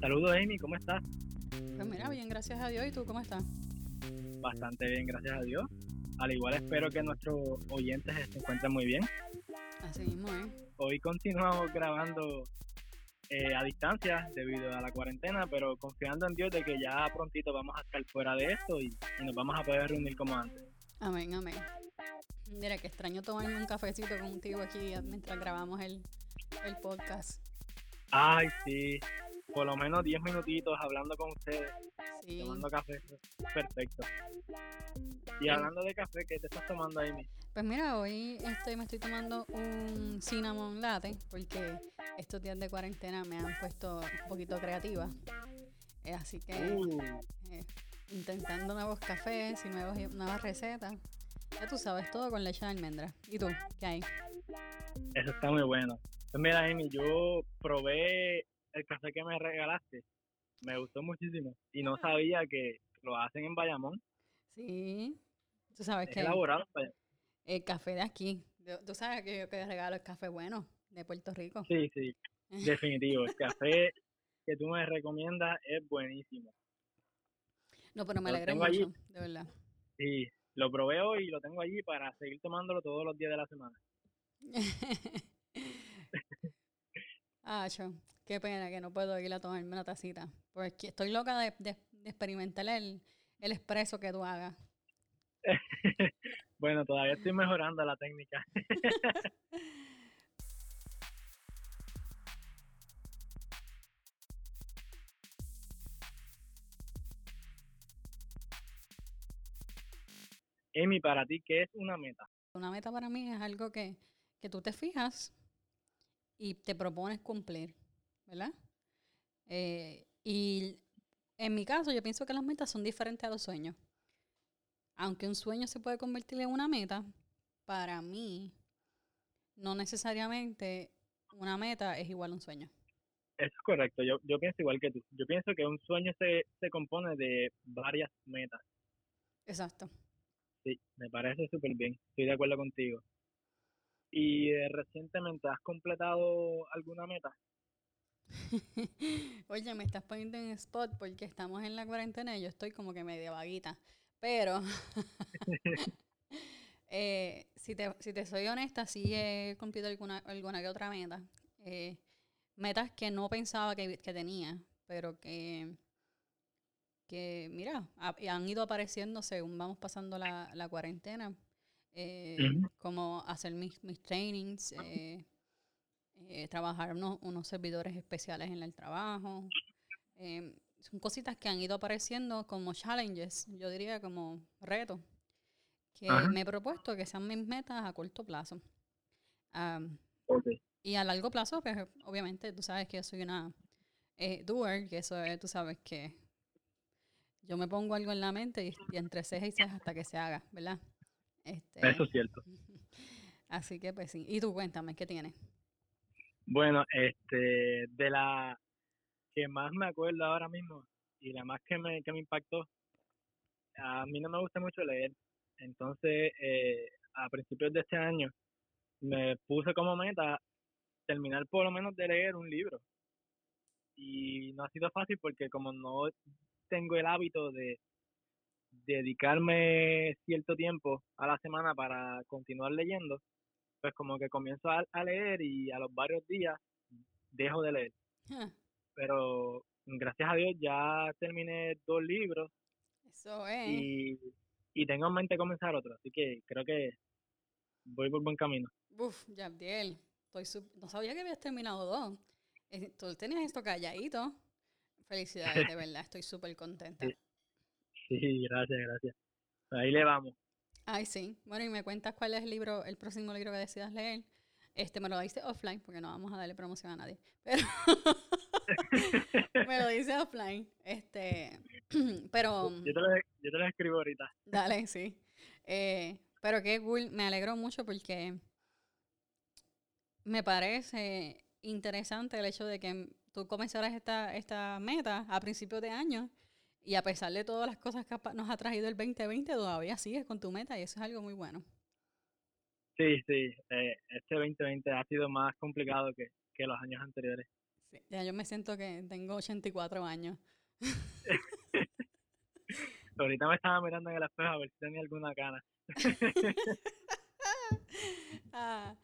Saludos, Amy, ¿cómo estás? Pues mira, bien, gracias a Dios. ¿Y tú cómo estás? Bastante bien, gracias a Dios. Al igual espero que nuestros oyentes se encuentren muy bien. Así mismo, ¿eh? Hoy continuamos grabando eh, a distancia debido a la cuarentena, pero confiando en Dios de que ya prontito vamos a estar fuera de esto y, y nos vamos a poder reunir como antes. Amén, amén. Mira, que extraño tomarme un cafecito contigo aquí mientras grabamos el, el podcast. Ay, sí. Por lo menos 10 minutitos hablando con ustedes, Sí. tomando café. Perfecto. Y hablando de café, ¿qué te estás tomando, Amy? Pues mira, hoy estoy, me estoy tomando un cinnamon latte porque estos días de cuarentena me han puesto un poquito creativa. Eh, así que Uh, eh, intentando nuevos cafés y nuevos, nuevas recetas. Ya tú sabes, todo con leche de almendra. ¿Y tú? ¿Qué hay? eso está muy bueno. Pues mira, Amy, yo probé el café que me regalaste. Me gustó muchísimo. Y no sabía que lo hacen en Bayamón. Sí. Tú sabes Es que elaborado en Bayamón. el café de aquí. Tú- sabes que yo que regalo el café bueno de Puerto Rico. Sí, sí, definitivo. El café que tú me recomiendas es buenísimo. No, pero me alegra allí. mucho, de verdad. Y lo probé hoy y lo tengo allí para seguir tomándolo todos los días de la semana. ah, cho, qué pena que no puedo ir a tomarme una tacita. Porque estoy loca de, de- de experimentar el, el expreso que tú hagas. Bueno, todavía estoy mejorando la técnica. Amy, para ti, ¿qué es una meta? Una meta para mí es algo que, que tú te fijas y te propones cumplir, ¿verdad? Eh, y en mi caso, yo pienso que las metas son diferentes a los sueños. Aunque un sueño se puede convertir en una meta, para mí, no necesariamente una meta es igual a un sueño. Eso es correcto, yo, yo pienso igual que tú. Yo pienso que un sueño se, se compone de varias metas. Exacto. Sí, me parece súper bien. Estoy de acuerdo contigo. ¿Y eh, recientemente has completado alguna meta? Oye, me estás poniendo en spot porque estamos en la cuarentena y yo estoy como que medio vaguita. Pero, eh, si, te, si te soy honesta, sí he cumplido alguna, alguna que otra meta. Eh, metas que no pensaba que, que tenía, pero que, que mira, ha- han ido apareciendo según vamos pasando la, la cuarentena. Eh, como hacer mis, mis trainings, eh, eh, trabajar unos, unos servidores especiales en el trabajo. Eh, son cositas que han ido apareciendo como challenges, yo diría como retos, que Ajá. me he propuesto que sean mis metas a corto plazo. Ok. y a largo plazo, pues obviamente tú sabes que yo soy una eh, doer, que eso es, tú sabes que yo me pongo algo en la mente y, y entre ceja y ceja hasta que se haga, ¿verdad? Este, Eso es cierto. Así que pues sí. Y tú cuéntame, ¿qué tienes? Bueno, este, de la que más me acuerdo ahora mismo y la más que me, que me impactó, a mí no me gusta mucho leer. Entonces, eh, a principios de este año, me puse como meta terminar por lo menos de leer un libro. Y no ha sido fácil porque como no tengo el hábito de dedicarme cierto tiempo a la semana para continuar leyendo, pues como que comienzo a, a leer y a los varios días dejo de leer. Pero gracias a Dios ya terminé dos libros Eso es. y, y tengo en mente comenzar otro, así que creo que voy por buen camino. Uf, Yabdiel. Estoy no sabía que habías terminado dos. Eh, Tú tenías esto calladito. Felicidades, de verdad. Estoy súper contenta. Sí. Sí, gracias, gracias. Ahí le vamos. Ay, sí. Bueno, y me cuentas cuál es el libro, el próximo libro que decidas leer. Este me lo dice offline, porque no vamos a darle promoción a nadie. Pero me lo dice offline. Este, pero Yo te lo, yo te lo escribo ahorita. Dale, sí. Eh, pero qué cool, me alegro mucho porque me parece interesante el hecho de que tú comenzaras esta, esta meta a principios de año y a pesar de todas las cosas que nos ha traído el 2020, todavía sigues con tu meta y eso es algo muy bueno. Sí, sí. eh, este 2020 ha sido más complicado que, que los años anteriores. Sí, ya yo me siento que tengo 84 años. Ahorita me estaba mirando en el espejo a ver si tenía alguna cana. ah.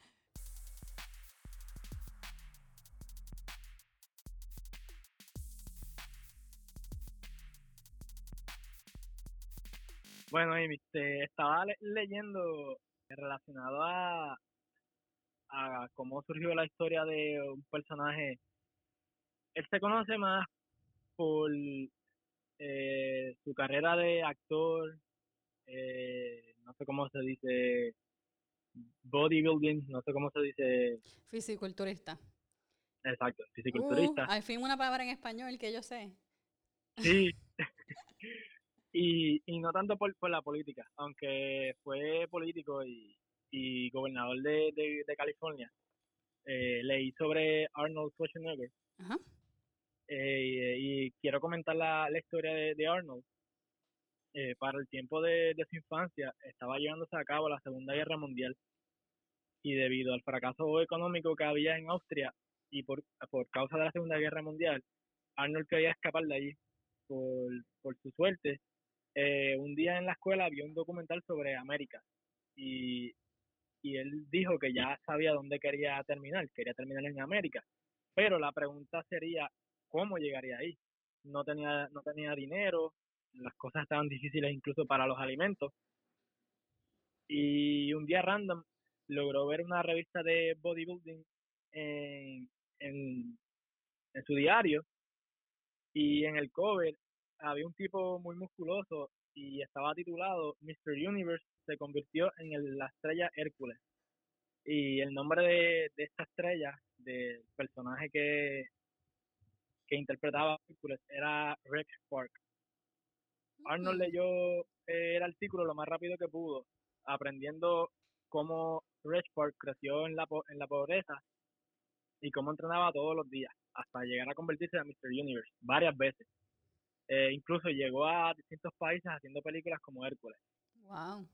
Bueno, Amy, estaba leyendo relacionado a, a cómo surgió la historia de un personaje. Él se conoce más por eh, su carrera de actor, eh, no sé cómo se dice, bodybuilding, no sé cómo se dice. Fisiculturista. Exacto, fisiculturista. Uh, al fin una palabra en español que yo sé. Sí. y, y no tanto por, por la política, aunque fue político y, y gobernador de, de, California, eh, leí sobre Arnold Schwarzenegger. Eh, y quiero comentar la, la historia de, Arnold. Eh, para el tiempo de, su infancia estaba llevándose a cabo la Segunda Guerra Mundial y debido al fracaso económico que había en Austria y por, por causa de la Segunda Guerra Mundial, Arnold quería escapar de allí. Por, por su suerte, un día en la escuela vio un documental sobre América y y él dijo que ya sabía dónde quería terminar, quería terminar en América. Pero la pregunta sería, ¿cómo llegaría ahí? No tenía, no tenía dinero, las cosas estaban difíciles incluso para los alimentos. Y un día random logró ver una revista de bodybuilding en, en, en su diario y en el cover había un tipo muy musculoso y estaba titulado Mr. Universe se convirtió en la estrella Hércules. Y el nombre de, esta estrella, del personaje que, que interpretaba Hércules, era Rex Park. Arnold leyó el artículo lo más rápido que pudo, aprendiendo cómo Rex Park creció en la, en la pobreza y cómo entrenaba todos los días, hasta llegar a convertirse en Mr. Universe varias veces. Eh, incluso llegó a distintos países haciendo películas como Hércules. Wow.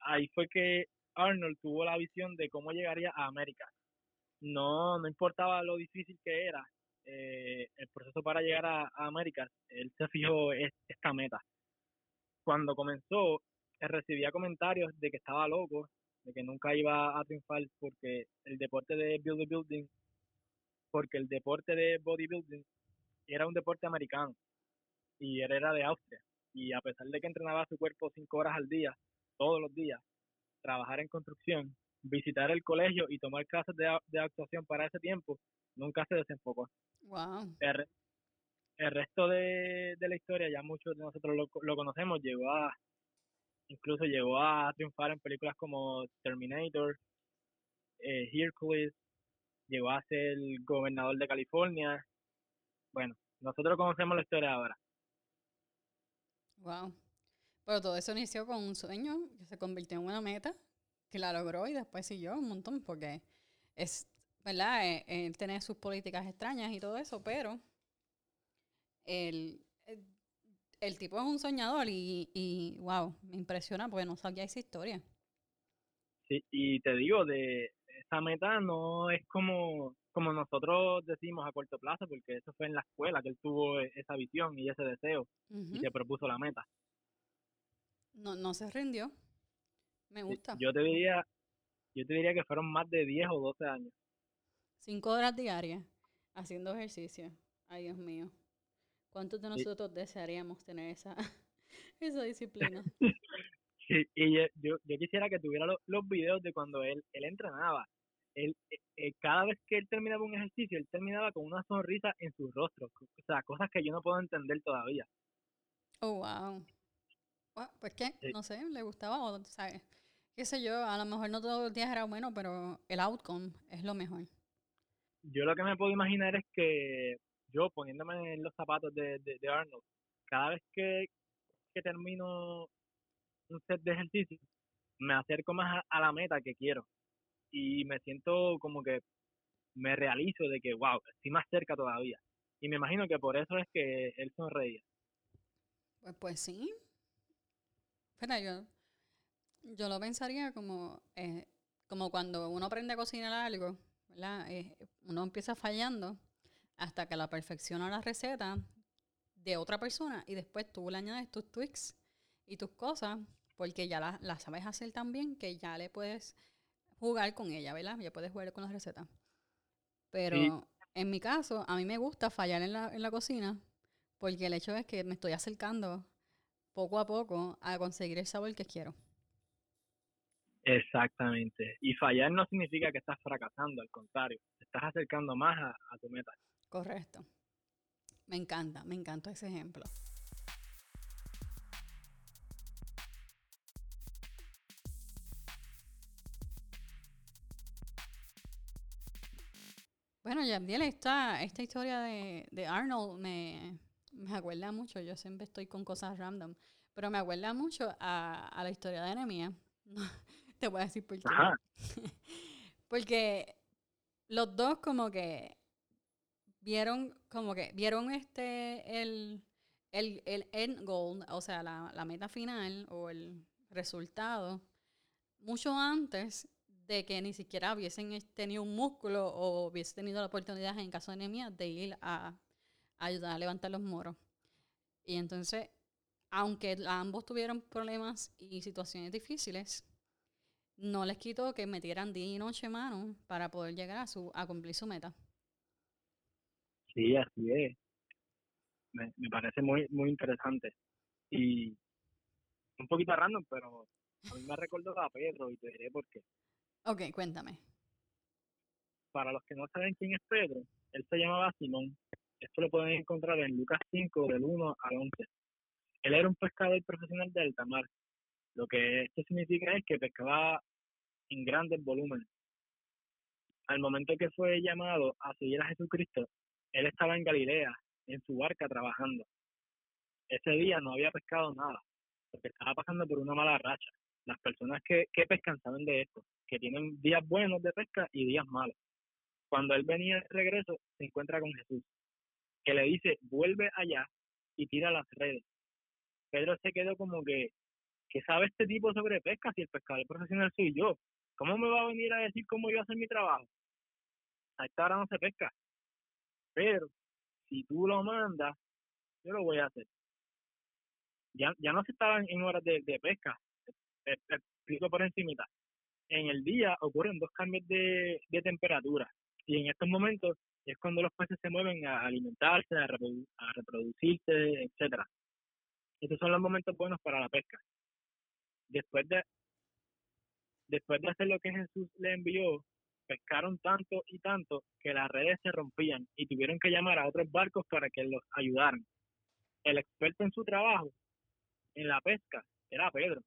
Ahí fue que Arnold tuvo la visión de cómo llegaría a América. No, no importaba lo difícil que era eh, el proceso para llegar a, América, él se fijó esta meta. Cuando comenzó, recibía comentarios de que estaba loco, de que nunca iba a triunfar porque el deporte de bodybuilding, porque el deporte de bodybuilding era un deporte americano y él era de Austria. Y a pesar de que entrenaba su cuerpo cinco horas al día, todos los días, trabajar en construcción, visitar el colegio y tomar clases de, actuación para ese tiempo, nunca se desenfocó. Wow. El, resto de, la historia, ya muchos de nosotros lo, conocemos, llegó a, incluso llegó a triunfar en películas como Terminator, eh, Hercules, llegó a ser el gobernador de California. Bueno, nosotros conocemos la historia ahora. Wow. Pero todo eso inició con un sueño que se convirtió en una meta, que la logró y después siguió un montón, porque es, ¿verdad? Eh, él, tiene sus políticas extrañas y todo eso, pero el, el, tipo es un soñador y, y, wow, me impresiona porque no sabía esa historia. Sí, y te digo, de esa meta no es como, como nosotros decimos a corto plazo, porque eso fue en la escuela que él tuvo e, esa visión y ese deseo y se propuso la meta. No, no se rindió. Me gusta. Yo te diría, yo te diría que fueron más de 10 o 12 años. Cinco horas diarias haciendo ejercicio. Ay, Dios mío. ¿Cuántos de nosotros desearíamos tener esa, esa disciplina? sí, y yo, yo, quisiera que tuviera los, videos de cuando él, él entrenaba. Él, eh, eh, cada vez que él terminaba un ejercicio, él terminaba con una sonrisa en su rostro. O sea, cosas que yo no puedo entender todavía. Oh, wow pues qué, no sé, le gustaba o, ¿sabes? Qué sé yo, a lo mejor no todos los días era bueno, pero el outcome es lo mejor. Yo lo que me puedo imaginar es que yo poniéndome en los zapatos de, de, Arnold, cada vez que, que termino un set de ejercicio, me acerco más a, la meta que quiero y me siento como que me realizo de que, wow, estoy más cerca todavía. Y me imagino que por eso es que él sonreía. Pues, pues sí, Espera, yo, yo lo pensaría como, eh, como cuando uno aprende a cocinar algo, Eh, uno empieza fallando hasta que la perfecciona la receta de otra persona y después tú le añades tus tweaks y tus cosas porque ya la, la sabes hacer tan bien que ya le puedes jugar con ella, ¿verdad? Ya puedes jugar con las recetas. Pero en mi caso, a mí me gusta fallar en la, en la cocina porque el hecho es que me estoy acercando poco a poco a conseguir el sabor que quiero. Exactamente. Y fallar no significa que estás fracasando, al contrario, te estás acercando más a, a tu meta. Correcto. Me encanta, me encanta ese ejemplo. Bueno, Yabdiel, esta, esta historia de, de Arnold me, me acuerda mucho, yo siempre estoy con cosas random, pero me acuerda mucho a, a la historia de Anemia. Te voy a decir por qué. Porque los dos como que vieron, como que vieron este, el, el, el end goal, o sea, la, la meta final o el resultado, mucho antes de que ni siquiera hubiesen tenido un músculo o hubiesen tenido la oportunidad en caso de anemia de ir a, ayudar a levantar los moros. Y entonces, aunque ambos tuvieron problemas y situaciones difíciles, no les quitó que metieran día y noche mano para poder llegar a, su, a cumplir su meta. Sí, así es. Me, me parece muy muy interesante. Y un poquito random, pero a mí me recordó a Pedro y te diré por qué. Ok, cuéntame. Para los que no saben quién es Pedro, él se llamaba Simón. Esto lo pueden encontrar en Lucas 5, del 1 al 11. Él era un pescador profesional de alta mar. Lo que esto significa es que pescaba en grandes volúmenes. Al momento que fue llamado a seguir a Jesucristo, él estaba en Galilea, en su barca trabajando. Ese día no había pescado nada, porque estaba pasando por una mala racha. Las personas que, que pescan saben de esto, que tienen días buenos de pesca y días malos. Cuando él venía de regreso, se encuentra con Jesús, que le dice, vuelve allá y tira las redes. Pedro se quedó como que, ¿qué sabe este tipo sobre pesca si el pescador profesional soy yo? ¿Cómo me va a venir a decir cómo yo hacer mi trabajo? A esta hora no se pesca. Pero si tú lo mandas, yo lo voy a hacer. Ya, ya no se estaban en horas de, pesca. Explico por encimita. En el día ocurren dos cambios de, de temperatura y en estos momentos es cuando los peces se mueven a alimentarse, a, a reproducirse, etcétera. Estos son los momentos buenos para la pesca. Después de después de hacer lo que Jesús le envió, pescaron tanto y tanto que las redes se rompían y tuvieron que llamar a otros barcos para que los ayudaran. El experto en su trabajo, en la pesca, era Pedro.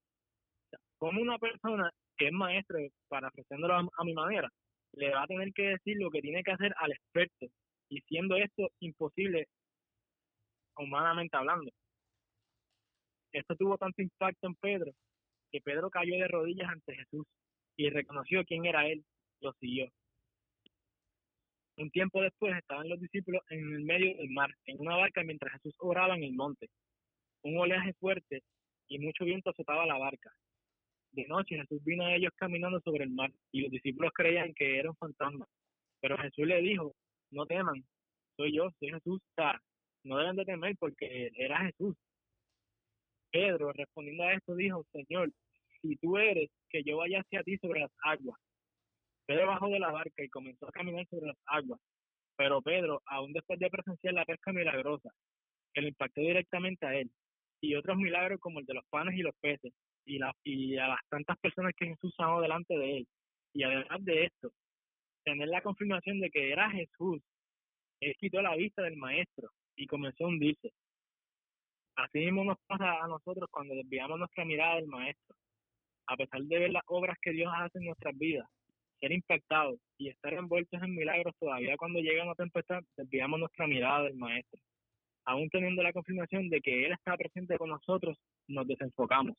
Como una persona que es maestro, para ofreciéndolo a, mi manera, le va a tener que decir lo que tiene que hacer al experto, y siendo esto imposible humanamente hablando. Esto tuvo tanto impacto en Pedro que Pedro cayó de rodillas ante Jesús y reconoció quién era él, lo siguió. Un tiempo después estaban los discípulos en el medio del mar, en una barca mientras Jesús oraba en el monte. Un oleaje fuerte y mucho viento azotaba la barca. De noche Jesús vino a ellos caminando sobre el mar y los discípulos creían que era un fantasma. Pero Jesús le dijo, no teman, soy yo, soy Jesús, no deben de temer porque era Jesús. Pedro, respondiendo a esto, dijo, Señor, si tú eres, que yo vaya hacia ti sobre las aguas. Pedro bajó de la barca y comenzó a caminar sobre las aguas. Pero Pedro, aún después de presenciar la pesca milagrosa, que le impactó directamente a él, y otros milagros como el de los panes y los peces, y, la, y a las tantas personas que Jesús sanó delante de él, y además de esto, tener la confirmación de que era Jesús, él quitó la vista del maestro y comenzó a hundirse. Así mismo nos pasa a nosotros cuando desviamos nuestra mirada del Maestro. A pesar de ver las obras que Dios hace en nuestras vidas, ser impactados y estar envueltos en milagros todavía cuando llega una tempestad, desviamos nuestra mirada del Maestro. Aún teniendo la confirmación de que Él está presente con nosotros, nos desenfocamos.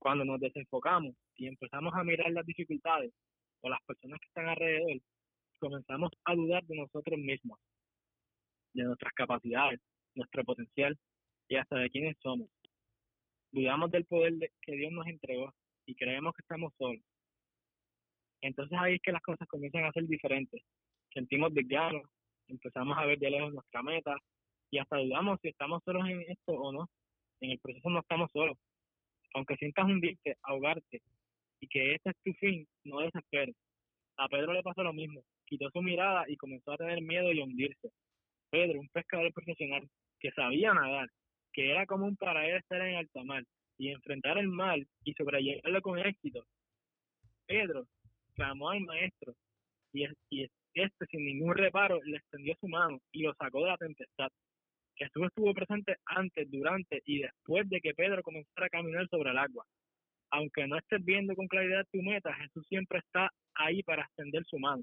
Cuando nos desenfocamos y empezamos a mirar las dificultades o las personas que están alrededor, comenzamos a dudar de nosotros mismos, de nuestras capacidades, nuestro potencial y hasta de quiénes somos. Dudamos del poder que Dios nos entregó y creemos que estamos solos. Entonces ahí es que las cosas comienzan a ser diferentes. Sentimos desgano, empezamos a ver de lejos nuestra meta y hasta dudamos si estamos solos en esto o no. En el proceso no estamos solos. Aunque sientas hundirte, ahogarte y que este es tu fin, no desesperes. A Pedro le pasó lo mismo. Quitó su mirada y comenzó a tener miedo y hundirse. Pedro, un pescador profesional que sabía nadar, que era común para él estar en alta mar y enfrentar el mal y sobrellevarlo con éxito. Pedro clamó al maestro y, y este sin ningún reparo le extendió su mano y lo sacó de la tempestad. Jesús estuvo presente antes, durante y después de que Pedro comenzara a caminar sobre el agua. Aunque no estés viendo con claridad tu meta, Jesús siempre está ahí para extender su mano.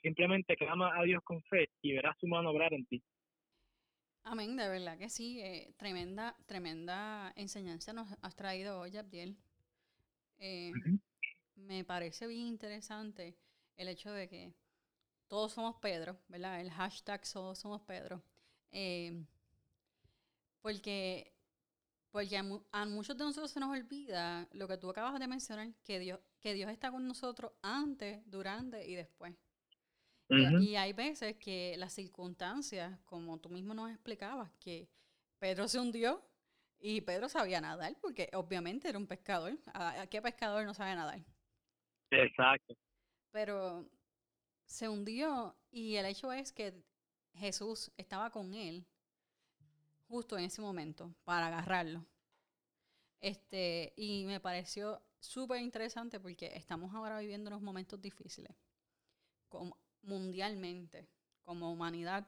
Simplemente clama a Dios con fe y verás su mano obrar en ti. Amén, de verdad que sí. Eh, tremenda, tremenda enseñanza nos has traído hoy, Abdiel. Eh, me parece bien interesante el hecho de que todos somos Pedro, ¿verdad? El hashtag todos somos Pedro. Eh, porque porque a, muchos de nosotros se nos olvida lo que tú acabas de mencionar, que Dios, que Dios está con nosotros antes, durante y después. y, hay veces que las circunstancias, como tú mismo nos explicabas, que Pedro se hundió y Pedro sabía nadar, porque obviamente era un pescador. ¿A, qué pescador no sabe nadar? Exacto. Pero se hundió y el hecho es que Jesús estaba con él justo en ese momento para agarrarlo. Este, y me pareció súper interesante porque estamos ahora viviendo unos momentos difíciles, como, mundialmente, como humanidad,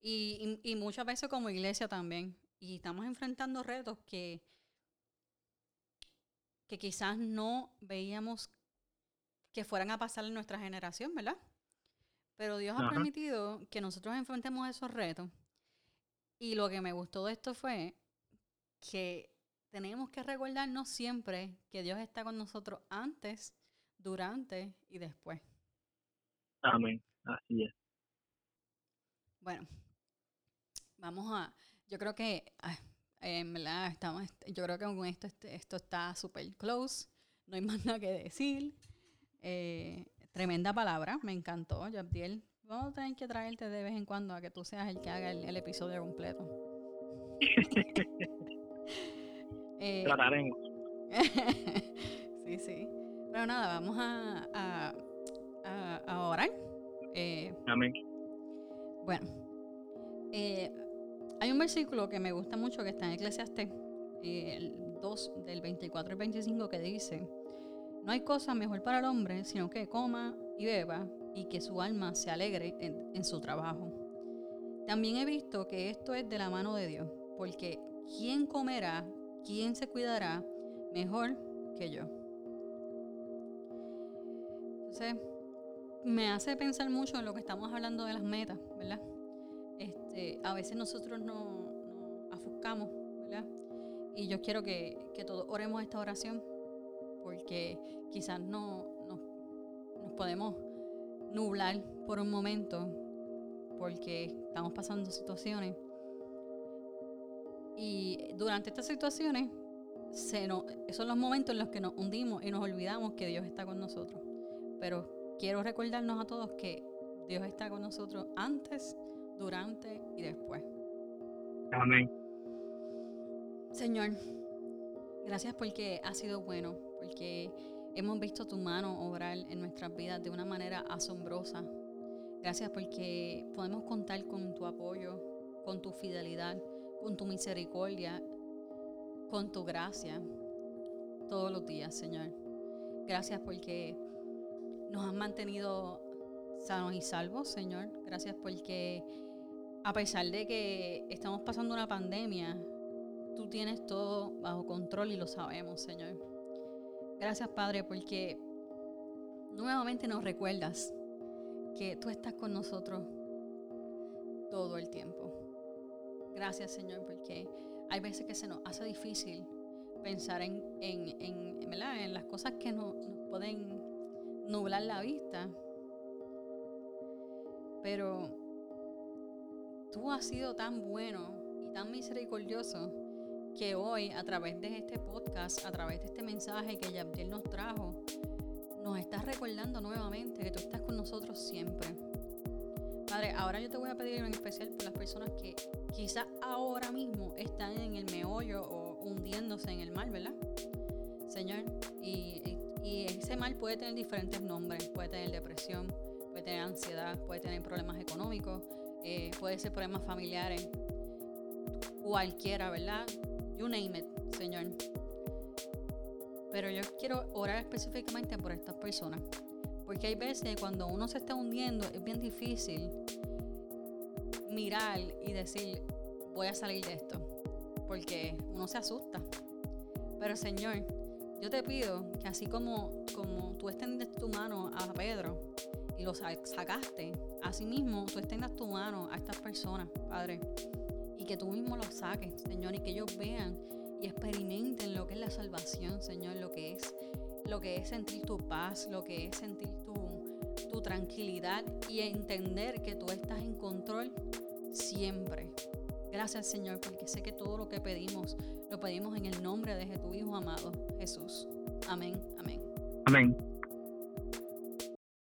y, y, muchas veces como iglesia también. Y estamos enfrentando retos que, que quizás no veíamos que fueran a pasar en nuestra generación, ¿verdad? Pero Dios ha permitido que nosotros enfrentemos esos retos y lo que me gustó de esto fue que tenemos que recordarnos siempre que Dios está con nosotros antes, durante y después. Amén, así es. Bueno, vamos a, yo creo que, en verdad, estamos, yo creo que con esto, este, esto está súper close, no hay más nada que decir. Eh, tremenda palabra, me encantó, Yabdiel. Vamos a tener que traerte de vez en cuando a que tú seas el que haga el, episodio completo. eh, Trataremos. sí, sí. Pero nada, vamos a, a, a, orar. Eh, Amén. Bueno, eh, hay un versículo que me gusta mucho que está en Eclesiastes, el 2 del 24 al 25, que dice: No hay cosa mejor para el hombre sino que coma y beba y que su alma se alegre en, su trabajo. También he visto que esto es de la mano de Dios, porque ¿quién comerá, quién se cuidará mejor que yo? Entonces, me hace pensar mucho en lo que estamos hablando de las metas, ¿verdad? Este, a veces nosotros nos no afuscamos, ¿verdad? Y yo quiero que, que, todos oremos esta oración, porque quizás no, no nos podemos nublar por un momento porque estamos pasando situaciones. Y durante estas situaciones, se nos, esos son los momentos en los que nos hundimos y nos olvidamos que Dios está con nosotros. Pero quiero recordarnos a todos que Dios está con nosotros antes, durante y después. Amén. Señor, gracias porque ha sido bueno, porque Hemos visto tu mano obrar en nuestras vidas de una manera asombrosa. Gracias porque podemos contar con tu apoyo, con tu fidelidad, con tu misericordia, con tu gracia todos los días, Señor. Gracias porque nos has mantenido sanos y salvos, Señor. Gracias porque a pesar de que estamos pasando una pandemia, tú tienes todo bajo control y lo sabemos, Señor. Gracias, Padre, porque nuevamente nos recuerdas que tú estás con nosotros todo el tiempo. Gracias, Señor, porque hay veces que se nos hace difícil pensar en, en, las cosas que nos, nos pueden nublar la vista. Pero tú has sido tan bueno y tan misericordioso que hoy, a través de este podcast, a través de este mensaje que Yabdiel nos trajo, nos estás recordando nuevamente que tú estás con nosotros siempre. Padre, ahora yo te voy a pedir en especial por las personas que quizás ahora mismo están en el meollo o hundiéndose en el mal, ¿verdad? Señor, y, ese mal puede tener diferentes nombres, puede tener depresión, puede tener ansiedad, puede tener problemas económicos, eh, puede ser problemas familiares, cualquiera, ¿verdad? You name it, Señor. Pero yo quiero orar específicamente por estas personas. Porque hay veces cuando uno se está hundiendo es bien difícil mirar y decir, voy a salir de esto. Porque uno se asusta. Pero Señor, yo te pido que así como, como tú extendes tu mano a Pedro y lo sacaste, así mismo tú extendas tu mano a estas personas, Padre. Y que tú mismo los saques, Señor, y que ellos vean y experimenten lo que es la salvación, Señor, lo que es, lo que es sentir tu paz, lo que es sentir tu, tu tranquilidad y entender que tú estás en control siempre. Gracias, Señor, porque sé que todo lo que pedimos, lo pedimos en el nombre de tu Hijo amado, Jesús. Amén, amén. Amén.